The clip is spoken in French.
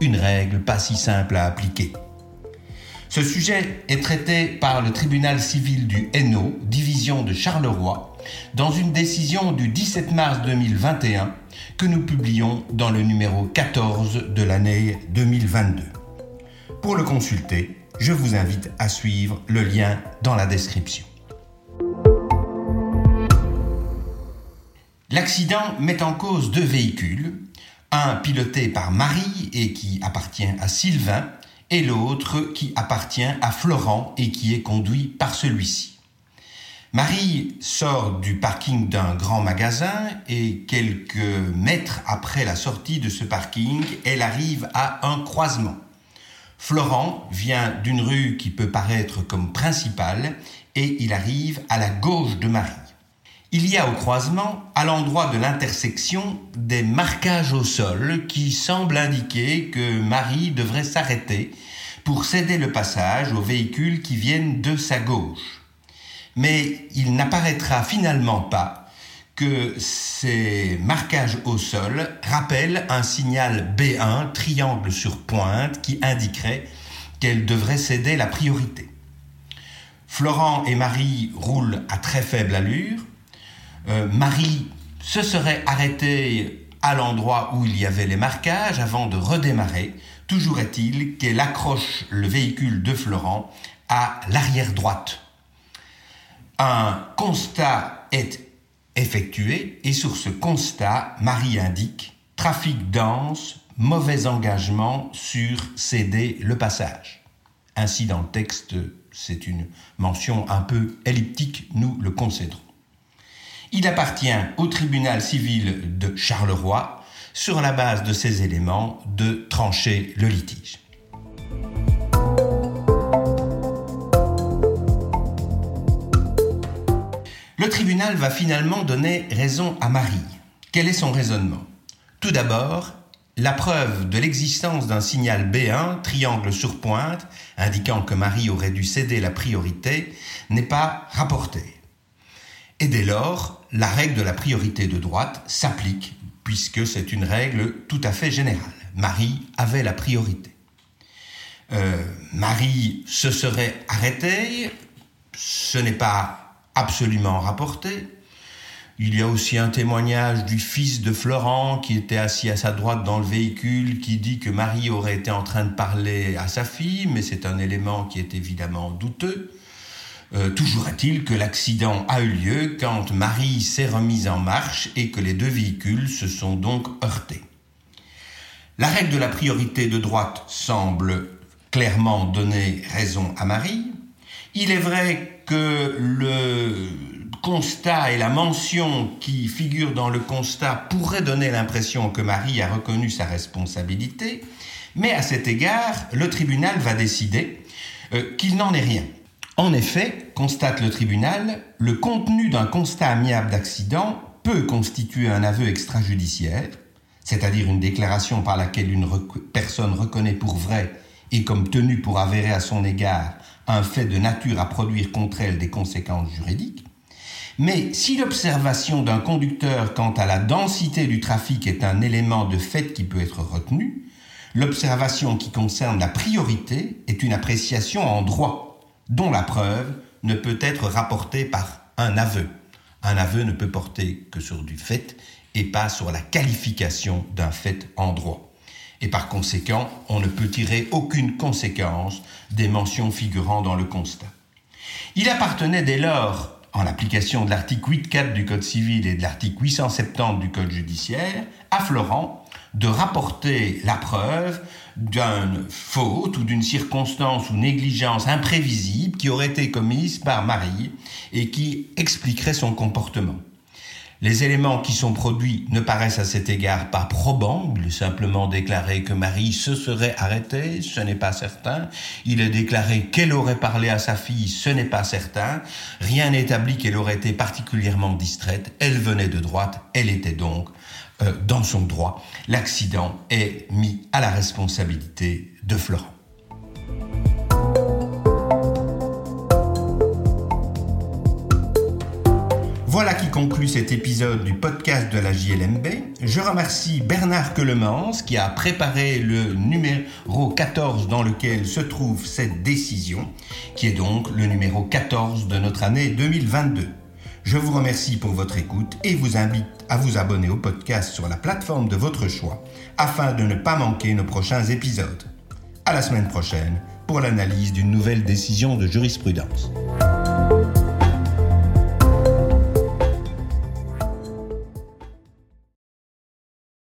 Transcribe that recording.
une règle pas si simple à appliquer. Ce sujet est traité par le tribunal civil du Hainaut, division de Charleroi, dans une décision du 17 mars 2021 que nous publions dans le numéro 14 de l'année 2022. Pour le consulter, je vous invite à suivre le lien dans la description. L'accident met en cause deux véhicules, un piloté par Marie et qui appartient à Sylvain, et l'autre qui appartient à Florent et qui est conduit par celui-ci. Marie sort du parking d'un grand magasin et quelques mètres après la sortie de ce parking, elle arrive à un croisement. Florent vient d'une rue qui peut paraître comme principale et il arrive à la gauche de Marie. Il y a au croisement, à l'endroit de l'intersection, des marquages au sol qui semblent indiquer que Marie devrait s'arrêter pour céder le passage aux véhicules qui viennent de sa gauche mais il n'apparaîtra finalement pas que ces marquages au sol rappellent un signal B1 triangle sur pointe qui indiquerait qu'elle devrait céder la priorité. Florent et Marie roulent à très faible allure. Euh, Marie se serait arrêtée à l'endroit où il y avait les marquages avant de redémarrer. Toujours est-il qu'elle accroche le véhicule de Florent à l'arrière droite un constat est effectué et sur ce constat, Marie indique trafic dense, mauvais engagement sur céder le passage. Ainsi dans le texte, c'est une mention un peu elliptique, nous le concédons. Il appartient au tribunal civil de Charleroi, sur la base de ces éléments, de trancher le litige. Le tribunal va finalement donner raison à Marie. Quel est son raisonnement? Tout d'abord, la preuve de l'existence d'un signal B1, triangle sur pointe, indiquant que Marie aurait dû céder la priorité, n'est pas rapportée. Et dès lors, la règle de la priorité de droite s'applique, puisque c'est une règle tout à fait générale. Marie avait la priorité. Euh, Marie se serait arrêtée, ce n'est pas absolument rapporté. Il y a aussi un témoignage du fils de Florent qui était assis à sa droite dans le véhicule qui dit que Marie aurait été en train de parler à sa fille, mais c'est un élément qui est évidemment douteux. Euh, toujours est-il que l'accident a eu lieu quand Marie s'est remise en marche et que les deux véhicules se sont donc heurtés. La règle de la priorité de droite semble clairement donner raison à Marie. Il est vrai que le constat et la mention qui figure dans le constat pourraient donner l'impression que Marie a reconnu sa responsabilité, mais à cet égard, le tribunal va décider euh, qu'il n'en est rien. En effet, constate le tribunal, le contenu d'un constat amiable d'accident peut constituer un aveu extrajudiciaire, c'est-à-dire une déclaration par laquelle une personne reconnaît pour vrai et comme tenue pour avérer à son égard un fait de nature à produire contre elle des conséquences juridiques, mais si l'observation d'un conducteur quant à la densité du trafic est un élément de fait qui peut être retenu, l'observation qui concerne la priorité est une appréciation en droit, dont la preuve ne peut être rapportée par un aveu. Un aveu ne peut porter que sur du fait et pas sur la qualification d'un fait en droit et par conséquent, on ne peut tirer aucune conséquence des mentions figurant dans le constat. Il appartenait dès lors, en application de l'article 8.4 du Code civil et de l'article 870 du Code judiciaire, à Florent de rapporter la preuve d'une faute ou d'une circonstance ou négligence imprévisible qui aurait été commise par Marie et qui expliquerait son comportement. Les éléments qui sont produits ne paraissent à cet égard pas probants. Il est simplement déclaré que Marie se serait arrêtée, ce n'est pas certain. Il est déclaré qu'elle aurait parlé à sa fille, ce n'est pas certain. Rien n'établit qu'elle aurait été particulièrement distraite. Elle venait de droite, elle était donc euh, dans son droit. L'accident est mis à la responsabilité de Florent. Voilà qui conclut cet épisode du podcast de la JLMB. Je remercie Bernard Quelemans qui a préparé le numéro 14 dans lequel se trouve cette décision, qui est donc le numéro 14 de notre année 2022. Je vous remercie pour votre écoute et vous invite à vous abonner au podcast sur la plateforme de votre choix afin de ne pas manquer nos prochains épisodes. À la semaine prochaine pour l'analyse d'une nouvelle décision de jurisprudence.